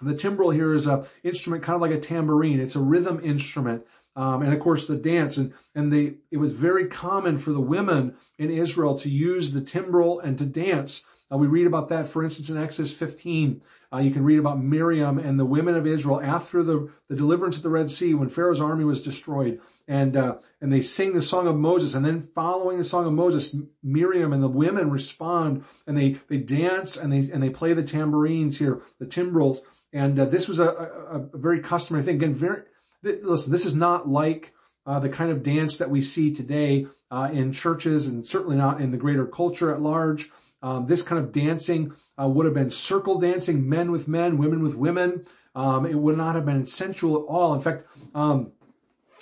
the timbrel here is a instrument kind of like a tambourine. It's a rhythm instrument. Um, and of course the dance and, and the, it was very common for the women in Israel to use the timbrel and to dance. Uh, we read about that, for instance, in Exodus 15. Uh, you can read about Miriam and the women of Israel after the, the deliverance of the Red Sea when Pharaoh's army was destroyed. And, uh, and they sing the song of Moses. And then following the song of Moses, Miriam and the women respond and they, they dance and they, and they play the tambourines here, the timbrels. And uh, this was a, a, a, very customary thing. Again, very, th- listen, this is not like uh, the kind of dance that we see today uh, in churches and certainly not in the greater culture at large. Um, this kind of dancing uh, would have been circle dancing, men with men, women with women. Um, it would not have been sensual at all. In fact, um,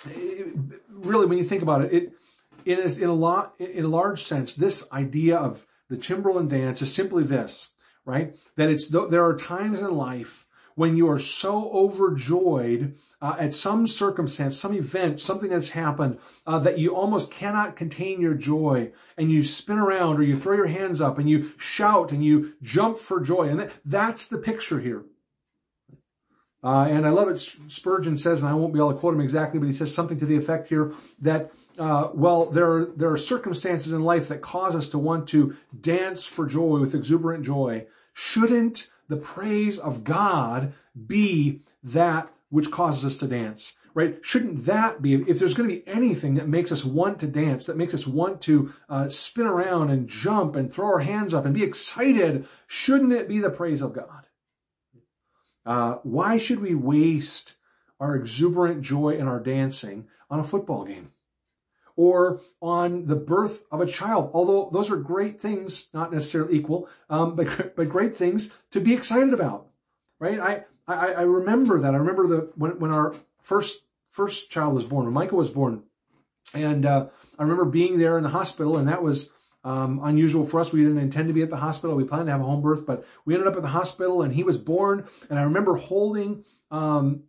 it, really, when you think about it, it, it is in a lot, in a large sense, this idea of the timbrel and dance is simply this, right? That it's there are times in life when you are so overjoyed uh, at some circumstance, some event, something that's happened uh, that you almost cannot contain your joy, and you spin around or you throw your hands up and you shout and you jump for joy, and that, that's the picture here. Uh, and I love it. Spurgeon says, and I won't be able to quote him exactly, but he says something to the effect here that uh, well, there are, there are circumstances in life that cause us to want to dance for joy with exuberant joy. Shouldn't the praise of God be that which causes us to dance, right? Shouldn't that be, if there's going to be anything that makes us want to dance, that makes us want to uh, spin around and jump and throw our hands up and be excited, shouldn't it be the praise of God? Uh, why should we waste our exuberant joy and our dancing on a football game? or on the birth of a child. Although those are great things, not necessarily equal, um, but but great things to be excited about, right? I I, I remember that. I remember the when when our first first child was born, when Micah was born, and uh, I remember being there in the hospital, and that was um, unusual for us. We didn't intend to be at the hospital. We planned to have a home birth, but we ended up at the hospital, and he was born. And I remember holding. Um,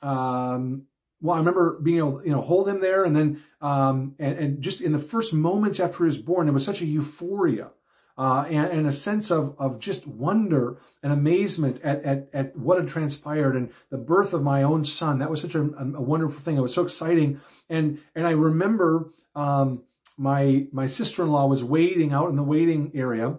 um, well, I remember being able, to, you know, hold him there, and then, um, and, and just in the first moments after he was born, there was such a euphoria uh, and, and, a sense of, of just wonder and amazement at, at, at what had transpired and the birth of my own son. That was such a, a wonderful thing. It was so exciting. And, and I remember, um, my, my sister-in-law was waiting out in the waiting area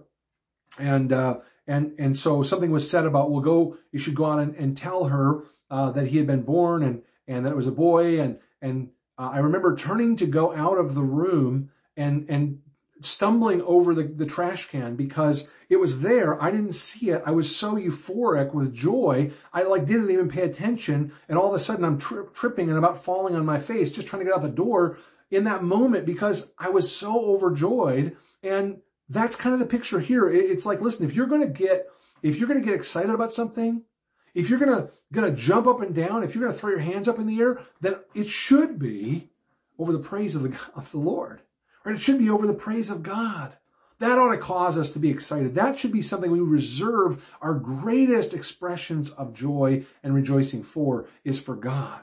and, uh, and, and so something was said about, well, go, you should go out and, and tell her, uh, that he had been born and, and that it was a boy. And, and, uh, I remember turning to go out of the room and, and stumbling over the, the trash can because it was there. I didn't see it. I was so euphoric with joy. I like didn't even pay attention. And all of a sudden I'm tri- tripping and about falling on my face, just trying to get out the door in that moment because I was so overjoyed. And that's kind of the picture here. It's like, listen, if you're going to get, if you're going to get excited about something, if you're going to, going to jump up and down, if you're going to throw your hands up in the air, then it should be over the praise of the, of the Lord. Right? It should be over the praise of God. That ought to cause us to be excited. That should be something we reserve our greatest expressions of joy and rejoicing for is for God.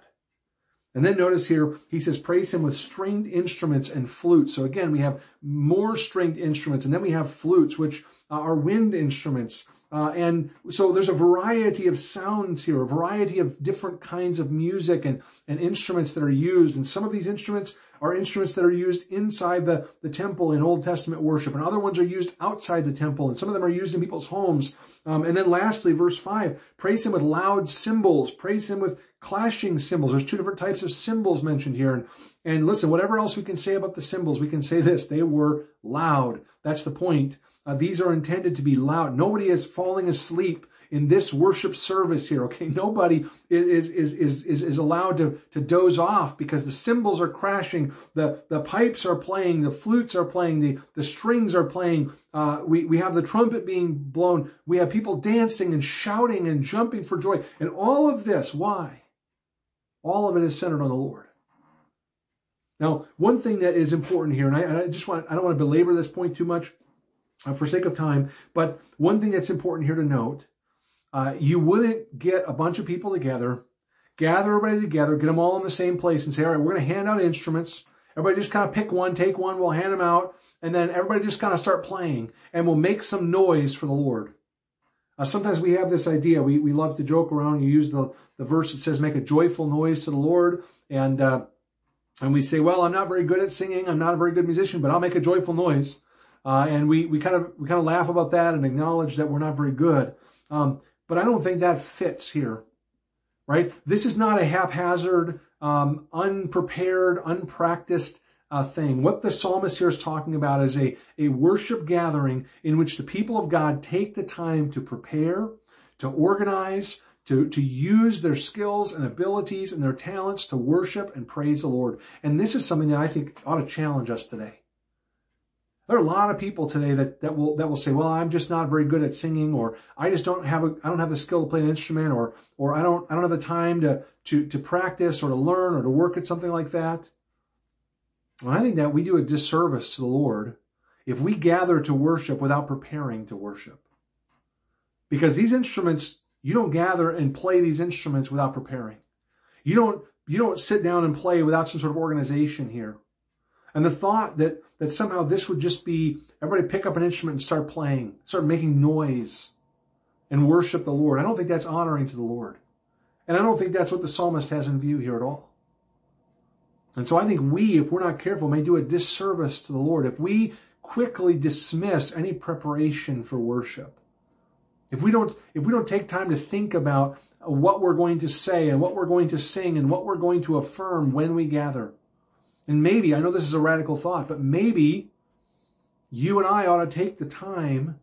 And then notice here, he says, praise him with stringed instruments and flutes. So again, we have more stringed instruments and then we have flutes, which uh, are wind instruments. Uh, and so there's a variety of sounds here, a variety of different kinds of music and, and instruments that are used. And some of these instruments are instruments that are used inside the, the temple in Old Testament worship, and other ones are used outside the temple, and some of them are used in people's homes. Um, and then lastly, verse 5, praise him with loud cymbals, praise him with clashing cymbals. There's two different types of cymbals mentioned here. And, and listen, whatever else we can say about the cymbals, we can say this. They were loud. That's the point. Uh, these are intended to be loud. Nobody is falling asleep in this worship service here. Okay. Nobody is, is, is, is, is allowed to, to doze off because the cymbals are crashing. The, the pipes are playing. The flutes are playing. The, the strings are playing. Uh, we, we have the trumpet being blown. We have people dancing and shouting and jumping for joy. And all of this, why? All of it is centered on the Lord. Now, one thing that is important here, and I, I just want, I don't want to belabor this point too much uh, for sake of time, but one thing that's important here to note, uh, you wouldn't get a bunch of people together, gather everybody together, get them all in the same place and say, all right, we're going to hand out instruments. Everybody just kind of pick one, take one, we'll hand them out, and then everybody just kind of start playing, and we'll make some noise for the Lord. Uh, sometimes we have this idea. We, we love to joke around. You use the, the verse that says, make a joyful noise to the Lord. And, uh, and we say, well, I'm not very good at singing. I'm not a very good musician, but I'll make a joyful noise. Uh, and we, we kind of, we kind of laugh about that and acknowledge that we're not very good. Um, but I don't think that fits here, right? This is not a haphazard, um, unprepared, unpracticed uh, thing. What the psalmist here is talking about is a, a worship gathering in which the people of God take the time to prepare, to organize, to, to use their skills and abilities and their talents to worship and praise the Lord. And this is something that I think ought to challenge us today. There are a lot of people today that, that will that will say, "Well, I'm just not very good at singing," or "I just don't have a I don't have the skill to play an instrument," or or "I don't I don't have the time to to to practice or to learn or to work at something like that." And I think that we do a disservice to the Lord if we gather to worship without preparing to worship. Because these instruments, you don't gather and play these instruments without preparing. You don't, you don't sit down and play without some sort of organization here. And the thought that, that somehow this would just be everybody pick up an instrument and start playing, start making noise and worship the Lord. I don't think that's honoring to the Lord. And I don't think that's what the psalmist has in view here at all. And so I think we, if we're not careful, may do a disservice to the Lord if we quickly dismiss any preparation for worship. If we don't, if we don't take time to think about what we're going to say and what we're going to sing and what we're going to affirm when we gather. And maybe, I know this is a radical thought, but maybe you and I ought to take the time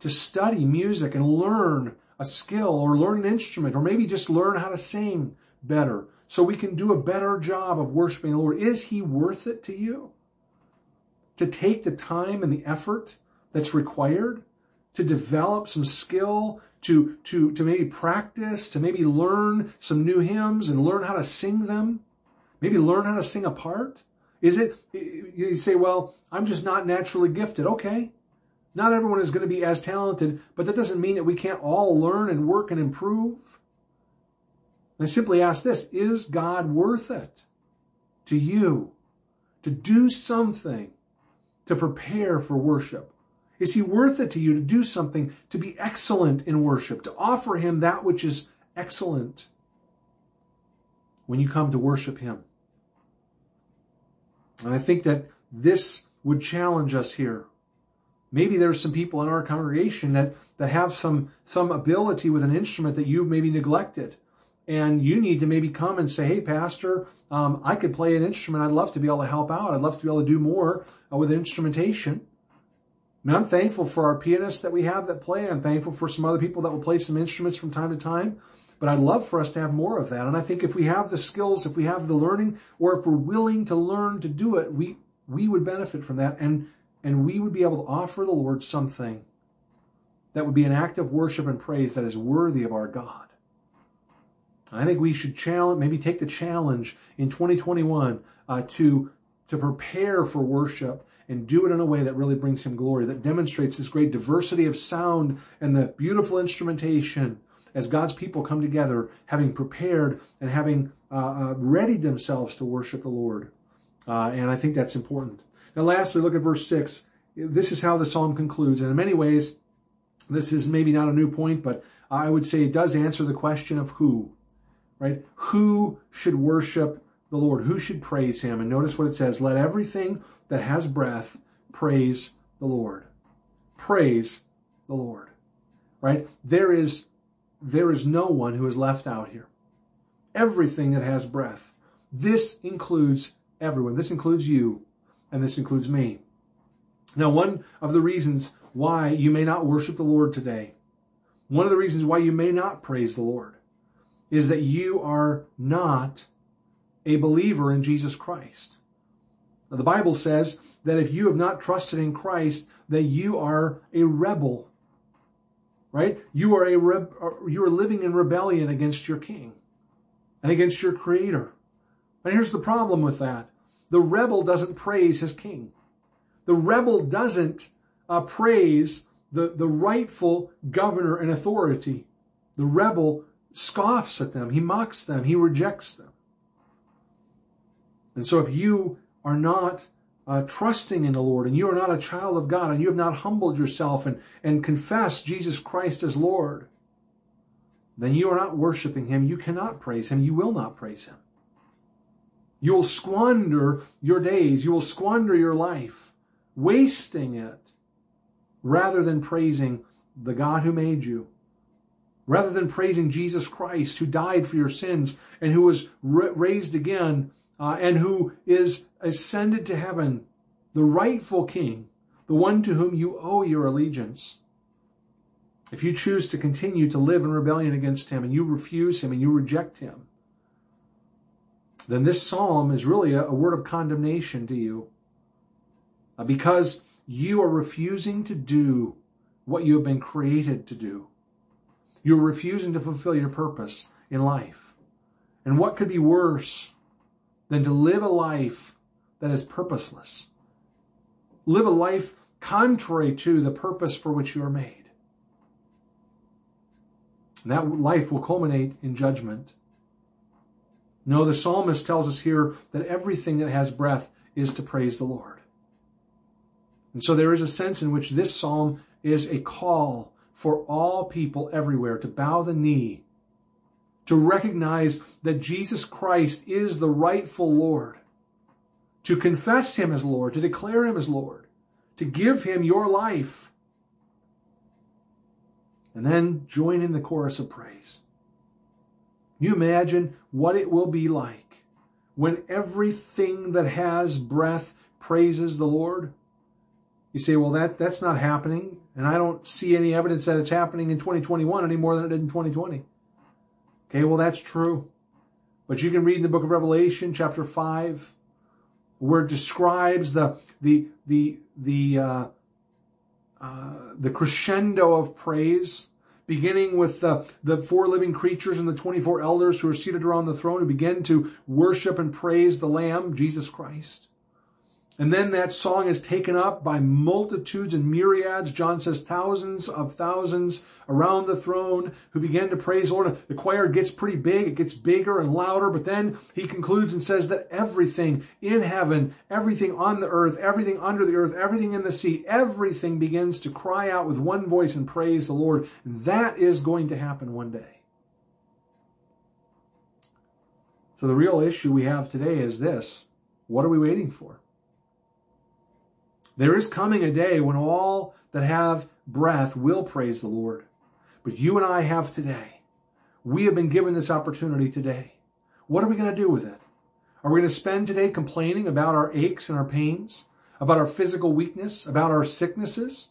to study music and learn a skill or learn an instrument or maybe just learn how to sing better so we can do a better job of worshiping the Lord. Is He worth it to you? To take the time and the effort that's required to develop some skill, to, to, to maybe practice, to maybe learn some new hymns and learn how to sing them? Maybe learn how to sing a part? Is it, you say, well, I'm just not naturally gifted. Okay. Not everyone is going to be as talented, but that doesn't mean that we can't all learn and work and improve. I simply ask this Is God worth it to you to do something to prepare for worship? Is he worth it to you to do something to be excellent in worship, to offer him that which is excellent when you come to worship him? And I think that this would challenge us here. Maybe there's some people in our congregation that, that have some, some ability with an instrument that you've maybe neglected and you need to maybe come and say, "Hey, Pastor, um, I could play an instrument. I'd love to be able to help out. I'd love to be able to do more uh, with instrumentation." Mean, I'm thankful for our pianists that we have that play. I'm thankful for some other people that will play some instruments from time to time. But I'd love for us to have more of that. And I think if we have the skills, if we have the learning, or if we're willing to learn to do it, we we would benefit from that, and and we would be able to offer the Lord something that would be an act of worship and praise that is worthy of our God. I think we should challenge, maybe take the challenge in 2021 uh, to to prepare for worship and do it in a way that really brings Him glory, that demonstrates this great diversity of sound and the beautiful instrumentation as God's people come together, having prepared and having uh, uh, readied themselves to worship the Lord. Uh, and I think that's important. Now, lastly, look at verse six. This is how the psalm concludes, and in many ways, This is maybe not a new point, but I would say it does answer the question of who, right? Who should worship the Lord? Who should praise him? And notice what it says let everything that has breath praise the Lord. Praise the Lord, right? There is, there is no one who is left out here. Everything that has breath. This includes everyone. This includes you, and this includes me. Now, one of the reasons why you may not worship the Lord today, one of the reasons why you may not praise the Lord, is that you are not a believer in Jesus Christ. Now, the Bible says that if you have not trusted in Christ, that you are a rebel. Right? You are a re- you are living in rebellion against your king and against your creator. And here's the problem with that. The rebel doesn't praise his king. The rebel doesn't uh, praise the, the rightful governor and authority. The rebel scoffs at them. He mocks them. He rejects them. And so if you are not uh, trusting in the Lord and you are not a child of God and you have not humbled yourself and, and confessed Jesus Christ as Lord, then you are not worshiping Him. You cannot praise Him. You will not praise Him. You will squander your days. You will squander your life, wasting it rather than praising the God who made you, rather than praising Jesus Christ who died for your sins and who was raised again uh, and who is ascended to heaven, the rightful king, the one to whom you owe your allegiance. If you choose to continue to live in rebellion against him and you refuse him and you reject him, then this psalm is really a, a word of condemnation to you uh, because you are refusing to do what you have been created to do. You're refusing to fulfill your purpose in life. And what could be worse than to live a life that is purposeless? Live a life contrary to the purpose for which you are made. And that life will culminate in judgment. No, the psalmist tells us here that everything that has breath is to praise the Lord. And so there is a sense in which this psalm is a call for all people everywhere to bow the knee, to recognize that Jesus Christ is the rightful Lord, to confess Him as Lord, to declare Him as Lord, to give Him your life, and then join in the chorus of praise you imagine what it will be like when everything that has breath praises the Lord? You say, well, that, that's not happening. And I don't see any evidence that it's happening in 2021 any more than it did in 2020. Okay, well, that's true. But you can read in the book of Revelation, chapter 5, where it describes the, the, the, the, uh, uh, the crescendo of praise beginning with the, the four living creatures and the 24 elders who are seated around the throne who begin to worship and praise the Lamb, Jesus Christ. And then that song is taken up by multitudes and myriads. John says thousands of thousands around the throne who begin to praise the Lord. The choir gets pretty big. It gets bigger and louder, but then he concludes and says that everything in heaven, everything on the earth, everything under the earth, everything in the sea, everything begins to cry out with one voice and praise the Lord. And That is going to happen one day. So the real issue we have today is this. What are we waiting for? There is coming a day when all that have breath will praise the Lord. But you and I have today. We have been given this opportunity today. What are we going to do with it? Are we going to spend today complaining about our aches and our pains, about our physical weakness, about our sicknesses?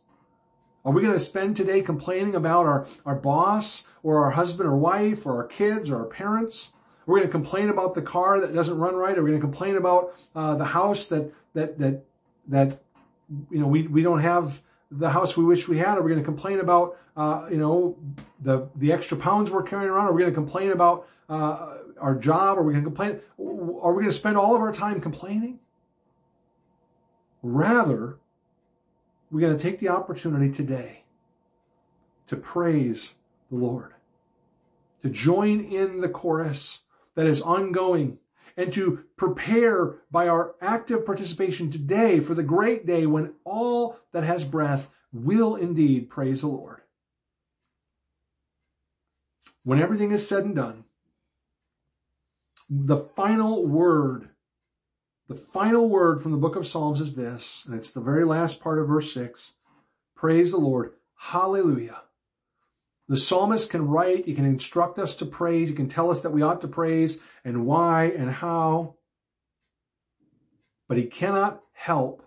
Are we going to spend today complaining about our, our boss or our husband or wife or our kids or our parents? Are we going to complain about the car that doesn't run right? Are we going to complain about uh, the house that that that that you know, we, we don't have the house we wish we had? Are we going to complain about, uh, you know, the, the extra pounds we're carrying around? Are we going to complain about uh, our job? Are we going to complain? Are we going to spend all of our time complaining? Rather, we're going to take the opportunity today to praise the Lord, to join in the chorus that is ongoing and to prepare by our active participation today for the great day when all that has breath will indeed praise the Lord. When everything is said and done, the final word, the final word from the book of Psalms is this, and it's the very last part of verse 6 Praise the Lord. Hallelujah. The psalmist can write, he can instruct us to praise, he can tell us that we ought to praise and why and how. But he cannot help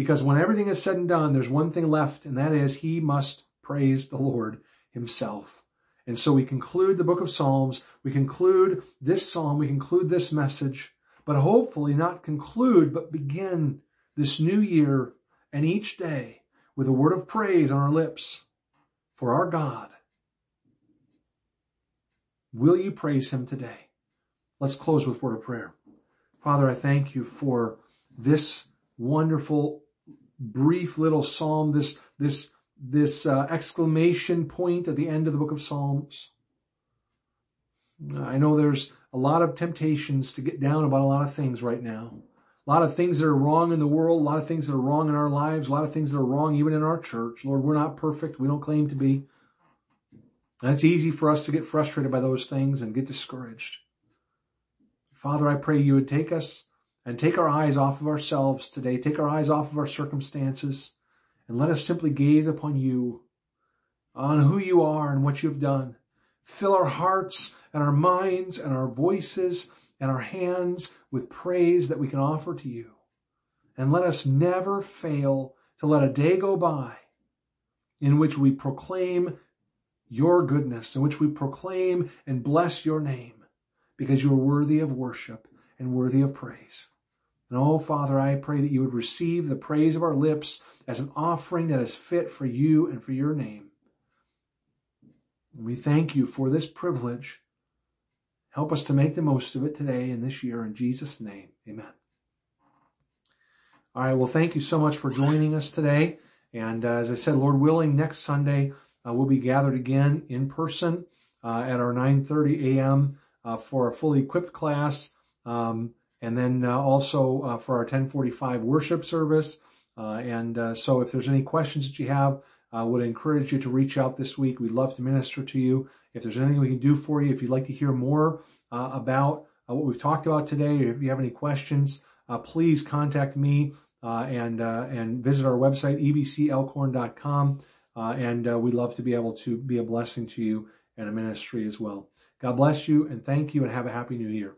because when everything is said and done, there's one thing left, and that is he must praise the Lord himself. And so we conclude the book of Psalms, we conclude this psalm, we conclude this message, but hopefully not conclude, but begin this new year and each day with a word of praise on our lips for our God. Will you praise him today? Let's close with word of prayer. Father, I thank you for this wonderful, brief little psalm, this, this, this uh, exclamation point at the end of the book of Psalms. I know there's a lot of temptations to get down about a lot of things right now. A lot of things that are wrong in the world, a lot of things that are wrong in our lives, a lot of things that are wrong even in our church. Lord, we're not perfect. We don't claim to be. And it's easy for us to get frustrated by those things and get discouraged. Father, I pray you would take us and take our eyes off of ourselves today, take our eyes off of our circumstances, and let us simply gaze upon you, on who you are and what you've done. Fill our hearts and our minds and our voices and our hands with praise that we can offer to you. And let us never fail to let a day go by in which we proclaim your goodness, in which we proclaim and bless your name, because you are worthy of worship and worthy of praise. And oh, Father, I pray that you would receive the praise of our lips as an offering that is fit for you and for your name. And we thank you for this privilege Help us to make the most of it today and this year in Jesus' name. Amen. All right. Well, thank you so much for joining us today. And uh, as I said, Lord willing, next Sunday uh, we'll be gathered again in person uh, at our 9:30 a.m. Uh, for a fully equipped class, um, and then uh, also uh, for our 10:45 worship service. and so, if there's any questions that you have, I would encourage you to reach out this week. We'd love to minister to you. If there's anything we can do for you, if you'd like to hear more uh, about uh, what we've talked about today, if you have any questions, uh, please contact me uh, and uh, and visit our website ebcelkhorn.com. Uh, and we'd love to be able to be a blessing to you and a ministry as well. God bless you and thank you and have a happy new year.